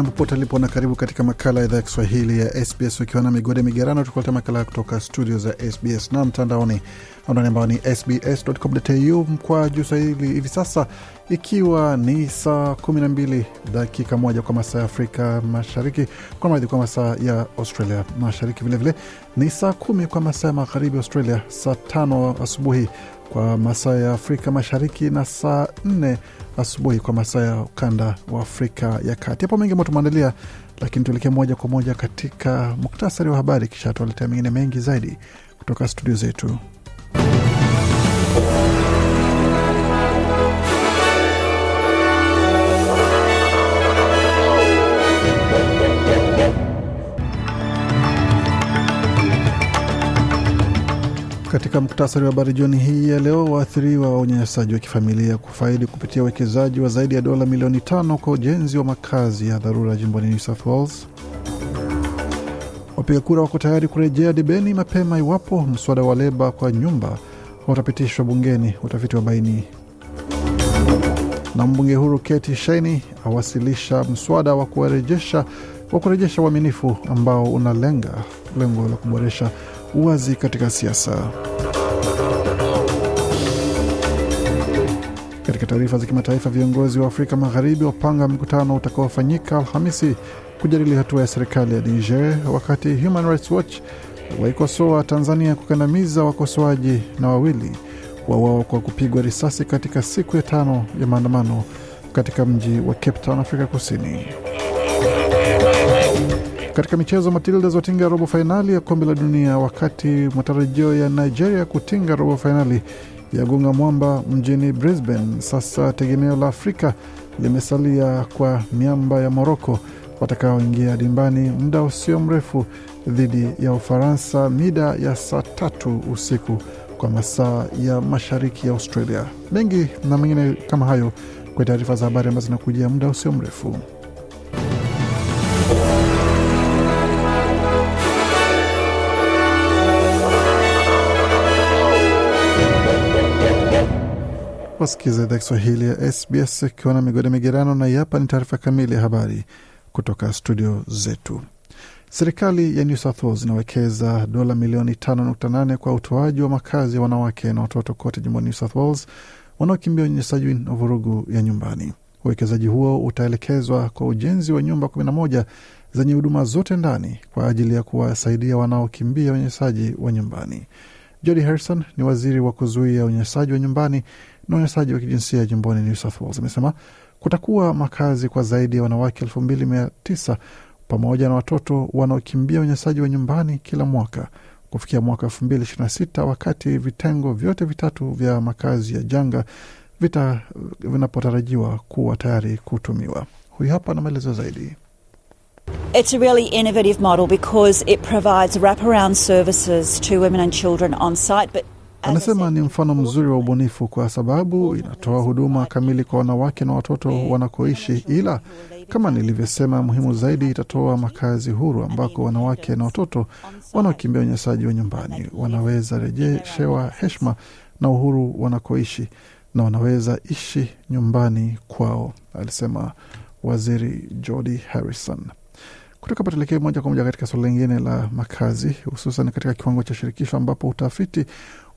Jambo pote alipo na karibu katika makala ya idhaa ya Kiswahili ya SBS ukiwa na migode migerano, tukuleta makala kutoka studio za SBS na mtandaoni anani ambao ni sbs.com.au mkwa juu Swahili hivi sasa, ikiwa ni saa 12 dakika moja kwa masaa ya Afrika Mashariki, kwa maradhi kwa masaa ya Australia Mashariki, vilevile ni saa kumi kwa masaa ya magharibi Australia, saa tano asubuhi kwa masaa ya Afrika Mashariki na saa nne asubuhi kwa masaa ya ukanda wa Afrika ya Kati. Hapo mengi ambayo tumeandalia, lakini tuelekee moja kwa moja katika muktasari wa habari, kisha tualetea mengine mengi zaidi kutoka studio zetu. Katika muktasari wa habari jioni hii ya leo, waathiriwa wa unyanyasaji wa kifamilia kufaidi kupitia uwekezaji wa zaidi ya dola milioni tano kwa ujenzi wa makazi ya dharura jimboni New South Wales. Wapiga kura wako tayari kurejea debeni mapema iwapo mswada wa leba kwa nyumba utapitishwa bungeni, utafiti wa baini. Na mbunge huru Keti Shaini awasilisha mswada wa kurejesha wa kurejesha uaminifu ambao unalenga lengo la kuboresha uwazi katika siasa. Katika taarifa za kimataifa, viongozi wa Afrika Magharibi wapanga mkutano utakaofanyika Alhamisi kujadili hatua ya serikali ya Niger, wakati Human Rights Watch waikosoa Tanzania kukandamiza wakosoaji na wawili wauawa kwa kupigwa risasi katika siku ya tano ya maandamano katika mji wa Cape Town, Afrika Kusini. Katika michezo, Matildas watinga robo fainali ya kombe la dunia, wakati matarajio ya Nigeria kutinga robo fainali ya gunga mwamba mjini Brisbane. Sasa tegemeo la Afrika limesalia kwa miamba ya Moroko watakaoingia dimbani muda usio mrefu dhidi ya Ufaransa mida ya saa tatu usiku kwa masaa ya mashariki ya Australia. Mengi na mengine kama hayo kwa taarifa za habari ambazo zinakujia muda usio mrefu. Wasikiza idhaa Kiswahili ya SBS ikiwa na migode migerano, na hapa ni taarifa kamili ya habari kutoka studio zetu. Serikali ya New South Wales inawekeza dola milioni 5.8 kwa utoaji wa makazi ya wanawake na watoto kote jimboni New South Wales wanaokimbia unyanyasaji na vurugu ya nyumbani. Uwekezaji huo utaelekezwa kwa ujenzi wa nyumba 11 zenye huduma zote ndani kwa ajili ya kuwasaidia wanaokimbia unyanyasaji wa nyumbani. Jody Harrison ni waziri wa kuzuia unyanyasaji wa nyumbani na unyanyasaji wa kijinsia jimboni New South Wales amesema kutakuwa makazi kwa zaidi ya wanawake elfu mbili mia tisa pamoja na watoto wanaokimbia unyanyasaji wa nyumbani kila mwaka kufikia mwaka elfu mbili ishirini na sita wakati vitengo vyote vitatu vya makazi ya janga vita vinapotarajiwa kuwa tayari kutumiwa. Huyu hapa na maelezo zaidi. It's a really innovative model because it provides wraparound services to women and children on site but Anasema ni mfano mzuri wa ubunifu kwa sababu inatoa huduma kamili kwa wanawake na watoto wanakoishi, ila kama nilivyosema, muhimu zaidi, itatoa makazi huru ambako wanawake na watoto wanaokimbia unyanyasaji wa nyumbani wanaweza rejeshewa heshima na uhuru wanakoishi na wanaweza ishi nyumbani kwao, alisema Waziri jordi Harrison. Kutoka tuelekee moja kwa moja katika suala lingine la makazi, hususan katika kiwango cha shirikisho, ambapo utafiti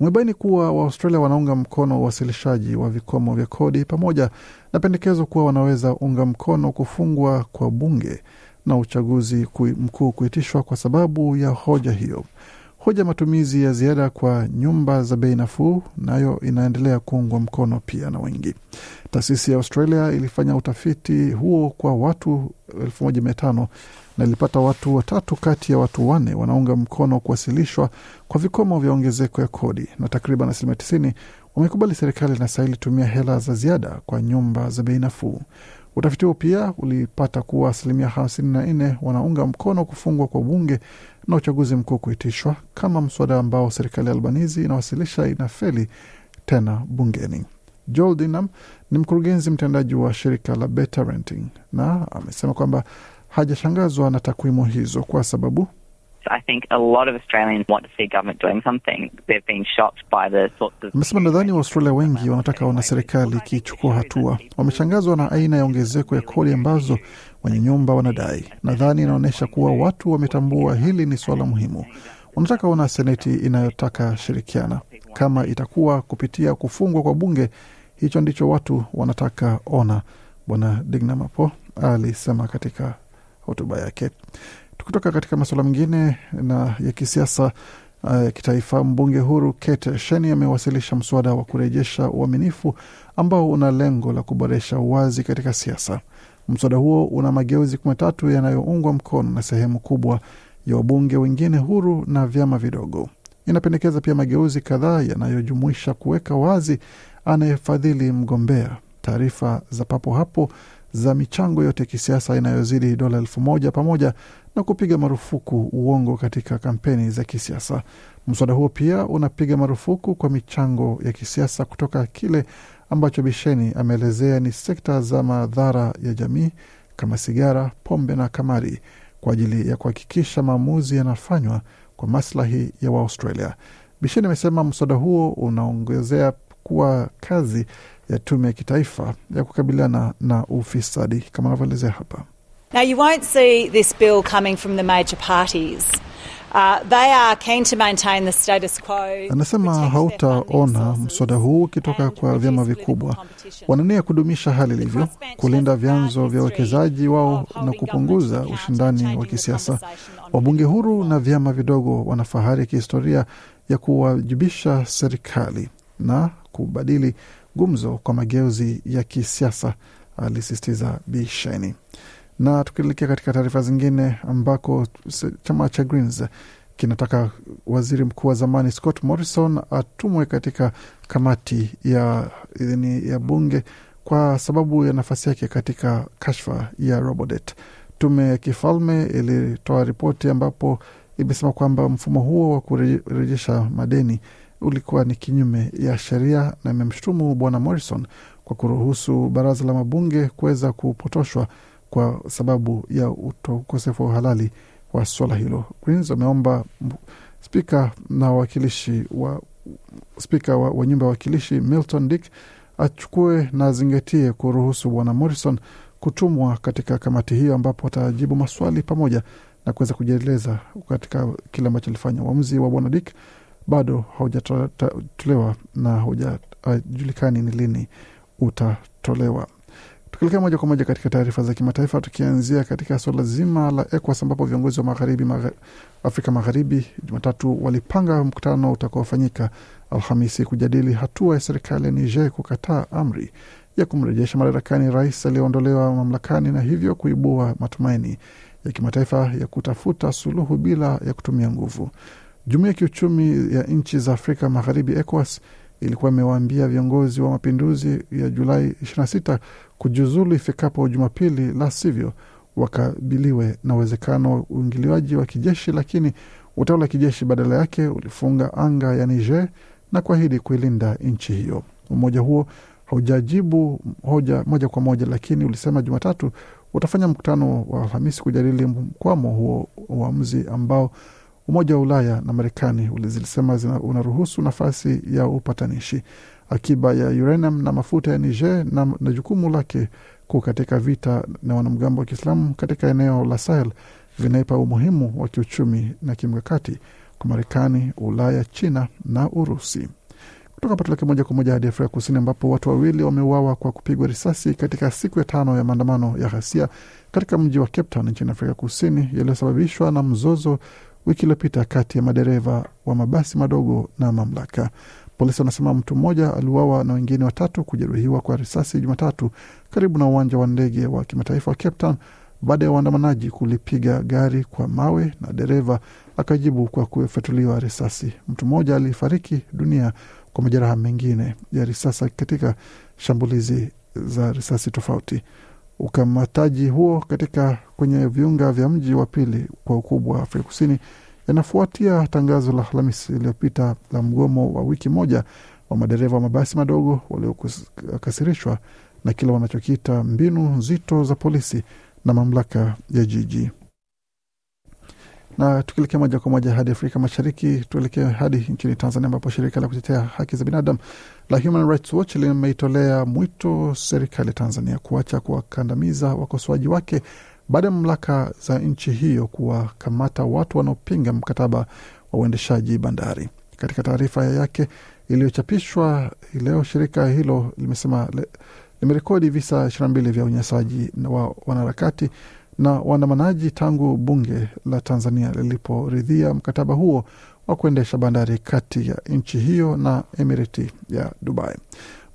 umebaini kuwa Waaustralia wanaunga mkono uwasilishaji wa vikomo vya kodi pamoja na pendekezo kuwa wanaweza unga mkono kufungwa kwa bunge na uchaguzi mkuu kuitishwa kwa sababu ya hoja hiyo. Hoja matumizi ya ziada kwa nyumba za bei nafuu nayo inaendelea kuungwa mkono pia na wengi. Taasisi ya Australia ilifanya utafiti huo kwa watu elfu moja mia tano na ilipata watu watatu kati ya watu wanne wanaunga mkono kuwasilishwa kwa vikomo vya ongezeko ya kodi, na takriban asilimia tisini wamekubali serikali inastahili tumia hela za ziada kwa nyumba za bei nafuu. Utafiti huo pia ulipata kuwa asilimia hamsini na nne wanaunga mkono kufungwa kwa bunge na uchaguzi mkuu kuitishwa kama mswada ambao serikali ya Albanizi inawasilisha inafeli tena bungeni. Joel Dinam ni mkurugenzi mtendaji wa shirika la Better Renting na amesema kwamba hajashangazwa na takwimu hizo kwa sababu I think a lot of Australians want to see government doing something. They've been shocked by the sorts of... Amesema nadhani Waustralia wengi wanataka ona serikali ikichukua hatua. Wameshangazwa na aina ya ongezeko ya kodi ambazo wenye nyumba wanadai. Nadhani inaonyesha kuwa watu wametambua hili ni suala muhimu. Wanataka ona seneti inayotaka shirikiana. Kama itakuwa kupitia kufungwa kwa bunge, hicho ndicho watu wanataka ona, Bwana Dignamapo alisema katika hotuba yake. Tukitoka katika masuala mengine na ya kisiasa ya uh, kitaifa, mbunge huru Kate Sheni amewasilisha mswada wa kurejesha uaminifu ambao una lengo la kuboresha uwazi katika siasa. Mswada huo una mageuzi kumi na tatu yanayoungwa mkono na sehemu kubwa ya wabunge wengine huru na vyama vidogo. Inapendekeza pia mageuzi kadhaa yanayojumuisha kuweka wazi anayefadhili mgombea, taarifa za papo hapo za michango yote ya kisiasa inayozidi dola elfu moja pamoja na kupiga marufuku uongo katika kampeni za kisiasa. Mswada huo pia unapiga marufuku kwa michango ya kisiasa kutoka kile ambacho Bisheni ameelezea ni sekta za madhara ya jamii kama sigara, pombe na kamari, kwa ajili ya kuhakikisha maamuzi yanafanywa kwa maslahi ya Waaustralia. Bisheni amesema mswada huo unaongezea kuwa kazi ya tume ya kitaifa ya kukabiliana na ufisadi kama anavyoelezea hapa. Now you won't see this bill coming from the major parties. Uh, they are keen to maintain the status quo. Anasema hautaona mswada huu ukitoka kwa vyama vikubwa. Wanania kudumisha hali ilivyo, kulinda vyanzo vya uwekezaji wao na kupunguza ushindani wa kisiasa. Wabunge huru na vyama vidogo wana fahari ya kihistoria ya kuwajibisha serikali na kubadili gumzo kwa mageuzi ya kisiasa, alisisitiza Bisheni. Na tukielekea katika taarifa zingine, ambako chama cha Greens kinataka waziri mkuu wa zamani Scott Morrison atumwe katika kamati ya idhini ya bunge kwa sababu ya nafasi yake katika kashfa ya Robodebt. Tume ya kifalme ilitoa ripoti ambapo imesema kwamba mfumo huo wa kurejesha madeni ulikuwa ni kinyume ya sheria na imemshutumu bwana Morrison kwa kuruhusu baraza la mabunge kuweza kupotoshwa kwa sababu ya ukosefu wa uhalali wa swala hilo. Greens wameomba spika na wawakilishi wa spika wa, wa nyumba ya wawakilishi Milton Dick achukue na azingatie kuruhusu bwana Morrison kutumwa katika kamati hiyo ambapo atajibu maswali pamoja na kuweza kujieleza katika kile ambacho alifanya. Uamuzi wa bwana Dick bado haujatolewa na haujajulikani ni lini utatolewa. Tukielekea moja kwa moja katika taarifa za kimataifa, tukianzia katika suala zima la ECOWAS ambapo viongozi wa magharibi magha, Afrika Magharibi Jumatatu walipanga mkutano utakaofanyika Alhamisi kujadili hatua ya serikali ya Niger kukataa amri ya kumrejesha madarakani rais aliyeondolewa mamlakani na hivyo kuibua matumaini ya kimataifa ya kutafuta suluhu bila ya kutumia nguvu. Jumuiya ya kiuchumi ya nchi za Afrika Magharibi ECOWAS ilikuwa imewaambia viongozi wa mapinduzi ya Julai 26 kujiuzulu ifikapo Jumapili, la sivyo wakabiliwe na uwezekano wa uingiliwaji wa kijeshi, lakini utawala wa kijeshi badala yake ulifunga anga ya Niger na kuahidi kuilinda nchi hiyo. Umoja huo haujajibu hoja moja kwa moja, lakini ulisema Jumatatu utafanya mkutano wa Alhamisi kujadili mkwamo huo uamuzi ambao Umoja wa Ulaya na Marekani zilisema unaruhusu nafasi ya upatanishi. Akiba ya uranium na mafuta ya Niger na, na jukumu lake kuu katika vita na wanamgambo wa Kiislamu katika eneo la Sahel vinaipa umuhimu wa kiuchumi na kimkakati kwa Marekani, Ulaya, China na Urusi. Kutoka patuleke moja kwa moja hadi Afrika Kusini, ambapo watu wawili wameuawa kwa kupigwa risasi katika siku ya tano ya maandamano ya ghasia katika mji wa Cape Town nchini Afrika Kusini, yaliyosababishwa na mzozo wiki iliyopita kati ya madereva wa mabasi madogo na mamlaka. Polisi wanasema mtu mmoja aliuawa na wengine watatu kujeruhiwa kwa risasi Jumatatu karibu na uwanja wa ndege wa kimataifa wa Cape Town baada ya waandamanaji kulipiga gari kwa mawe na dereva akajibu kwa kufyatuliwa risasi. Mtu mmoja alifariki dunia kwa majeraha mengine ya risasi katika shambulizi za risasi tofauti. Ukamataji huo katika kwenye viunga vya mji wa pili kwa ukubwa wa Afrika Kusini yanafuatia tangazo la Alhamisi iliyopita la mgomo wa wiki moja wa madereva wa mabasi madogo waliokasirishwa na kile wanachokiita mbinu nzito za polisi na mamlaka ya jiji. Na tukielekea moja kwa moja hadi Afrika Mashariki, tuelekee hadi nchini Tanzania ambapo shirika la kutetea haki za binadamu la Human Rights Watch limeitolea mwito serikali Tanzania kuacha kuwakandamiza wakosoaji wake baada ya mamlaka za nchi hiyo kuwakamata watu wanaopinga mkataba wa uendeshaji bandari. Katika taarifa yake iliyochapishwa leo, shirika hilo limesema limerekodi visa 22 vya unyanyasaji wa wanaharakati na waandamanaji tangu bunge la Tanzania liliporidhia mkataba huo wa kuendesha bandari kati ya nchi hiyo na Emirati ya Dubai.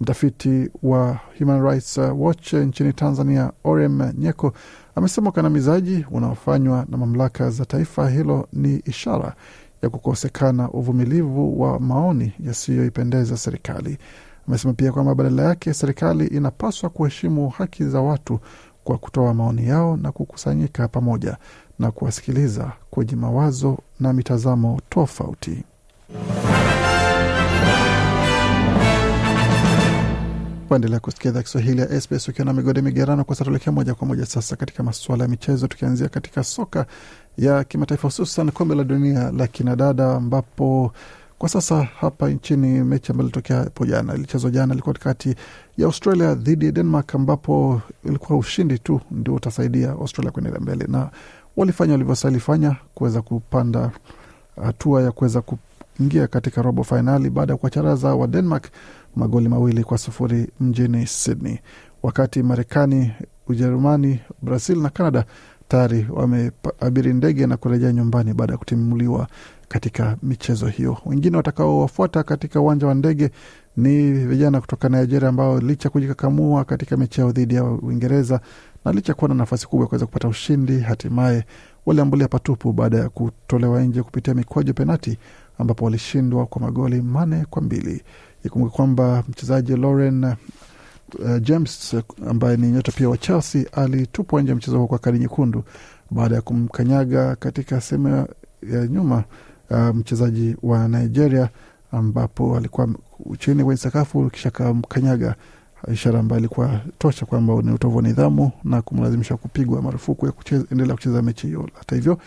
Mtafiti wa Human Rights Watch nchini Tanzania, Orem Nyeko, amesema ukandamizaji unaofanywa na mamlaka za taifa hilo ni ishara ya kukosekana uvumilivu wa maoni yasiyoipendeza serikali. Amesema pia kwamba badala yake serikali inapaswa kuheshimu haki za watu kwa kutoa maoni yao na kukusanyika pamoja na kuwasikiliza kwenye mawazo na mitazamo tofauti. Waendelea kusikia idhaa Kiswahili ya SBS ukiwa na migode migerano. Kwa sasa tuelekea moja kwa moja sasa katika masuala ya michezo, tukianzia katika soka ya kimataifa, hususan kombe la dunia la kinadada, ambapo kwa sasa hapa nchini mechi ambayo ilitokea hapo jana, ilichezwa jana, ilikuwa kati ya Australia dhidi ya Denmark, ambapo ilikuwa ushindi tu ndio utasaidia Australia kuendelea mbele, na walifanya walivyostahili fanya kuweza kupanda hatua ya kuweza kuingia katika robo fainali baada ya kuwacharaza wa Denmark magoli mawili kwa sufuri mjini Sydney, wakati Marekani, Ujerumani, Brazil na Canada tayari wameabiri ndege na kurejea nyumbani baada ya kutimuliwa katika michezo hiyo. Wengine watakaowafuata katika uwanja wa ndege ni vijana kutoka Nigeria ambao licha kujikakamua katika mechi yao dhidi ya Uingereza na licha kuwa na nafasi kubwa ya kuweza kupata ushindi, hatimaye waliambulia patupu baada ya kutolewa nje kupitia mikwaju penati, ambapo walishindwa kwa magoli manne kwa mbili. Ikumbuke kwamba mchezaji Lauren uh, James ambaye ni nyota pia wa Chelsea alitupwa nje mchezo huo kwa kadi nyekundu baada ya kumkanyaga katika sehemu ya nyuma uh, mchezaji wa Nigeria ambapo alikuwa chini kwenye sakafu kisha kamkanyaga, ishara ambayo ilikuwa tosha kwamba ni utovu wa nidhamu na kumlazimisha kupigwa marufuku ya kuendelea kucheza mechi hiyo. Hata hivyo,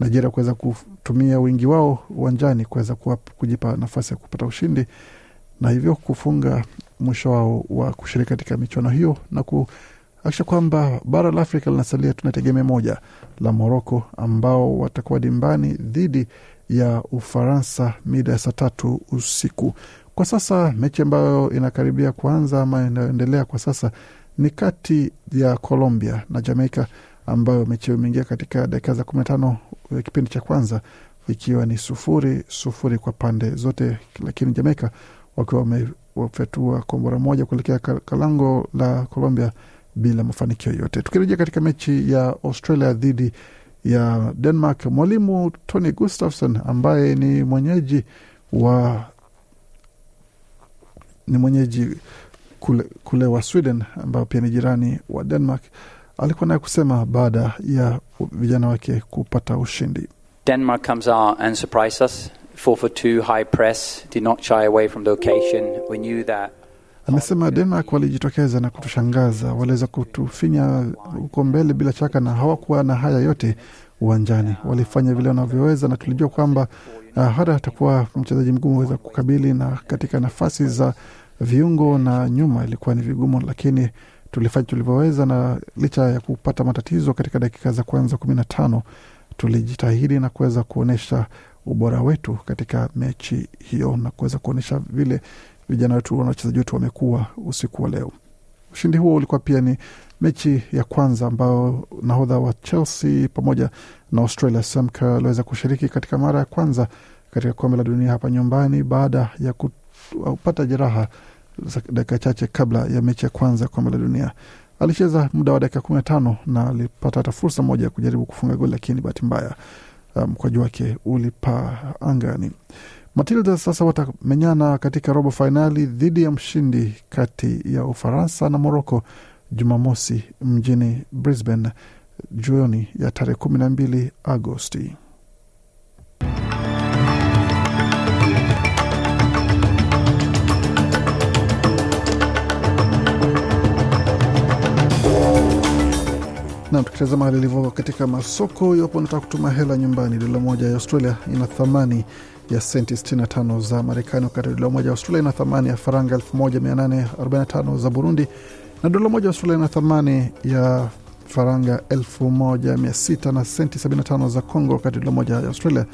Nigeria kuweza kutumia wingi wao uwanjani kuweza kujipa nafasi ya kupata ushindi na hivyo kufunga mwisho wao wa kushiriki katika michuano hiyo na kuakisha kwamba bara la Afrika linasalia tunategemea moja la Moroko ambao watakuwa dimbani dhidi ya Ufaransa mida ya saa tatu usiku. Kwa sasa mechi ambayo inakaribia kuanza ama inayoendelea kwa sasa ni kati ya Colombia na Jamaica, ambayo mechi imeingia katika dakika za kumi na tano kipindi cha kwanza ikiwa ni sufuri sufuri kwa pande zote, lakini Jamaica wakiwa wamefyatua kombora moja kuelekea kalango la Colombia bila mafanikio yote. Tukirejea katika mechi ya Australia dhidi ya Denmark, mwalimu Tony Gustafsson ambaye ni mwenyeji wa ni mwenyeji kule, kule wa Sweden ambao pia ni jirani wa Denmark alikuwa naye kusema baada ya vijana wake kupata ushindi. Denmark comes out and surprised us. 4 for 2 high press, did not shy away from the occasion. We knew that Amesema Denmark walijitokeza na kutushangaza, waliweza kutufinya huko mbele bila shaka, na hawakuwa na haya yote uwanjani. Walifanya vile wanavyoweza, na tulijua kwamba uh, hata atakuwa mchezaji mgumu weza kukabili, na katika nafasi za viungo na nyuma ilikuwa ni vigumu, lakini tulifanya tulivyoweza, na licha ya kupata matatizo katika dakika za kwanza kumi na tano tulijitahidi na kuweza kuonyesha ubora wetu katika mechi hiyo na kuweza kuonyesha vile vijana wetu na wachezaji wetu wamekuwa usiku wa leo. Ushindi huo ulikuwa pia ni mechi ya kwanza ambayo nahodha wa Chelsea pamoja na Australia Sam Kerr aliweza kushiriki katika mara ya kwanza katika kombe la dunia hapa nyumbani baada ya kupata jeraha dakika chache kabla ya mechi ya kwanza ya kombe la dunia. Alicheza muda wa dakika kumi na tano na alipata hata fursa moja ya kujaribu kufunga goli, lakini bahati mbaya mkwaju um, wake ulipaa angani. Matilda sasa watamenyana katika robo fainali dhidi ya mshindi kati ya Ufaransa na Moroko Jumamosi mjini Brisbane jioni ya tarehe kumi na mbili Agosti. na tukitazama hali ilivyo katika masoko, iwapo unataka kutuma hela nyumbani, dola moja ya Australia ina thamani ya senti 65 za Marekani, wakati dola moja ya Australia ina thamani ya faranga 1845 za Burundi, na dola moja Australia ina thamani ya faranga 1600 na senti 75 za Congo, wakati dola moja ya Australia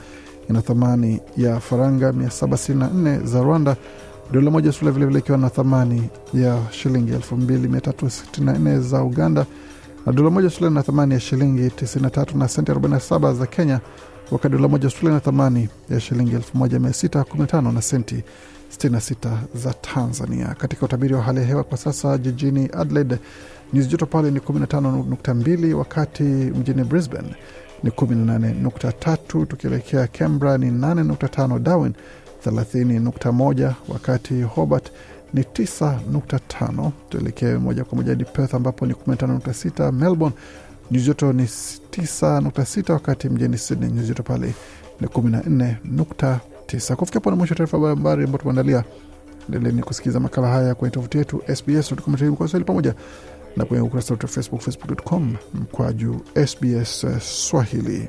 ina thamani ya faranga 764 za Rwanda, dola moja ya Australia vilevile ikiwa na thamani ya shilingi 2364 za Uganda na dola moja Australia ina thamani ya shilingi 93 na senti 47 za Kenya, wakati dola moja Australia na thamani ya shilingi 1615 na senti 66 za Tanzania. Katika utabiri wa hali ya hewa kwa sasa, jijini Adelaide nyuzi joto pale ni 15.2, wakati mjini Brisbane ni 18.3, tukielekea Canberra ni 8.5, Darwin 30.1, wakati Hobart ni 9.5. Tuelekee moja kwa moja hadi Perth ambapo ni 15.6. Melbourne nyuzi joto ni 9.6, wakati mjini Sydney nyuzi joto pale ni 14.9. Kufikia pona mwisho taarifa habari ambayo tumeandalia. Endeleni kusikiliza makala haya kwenye tovuti yetu sbs.com.au pamoja na kwenye ukurasa wetu wa Facebook, facebook.com mkwaju SBS Swahili.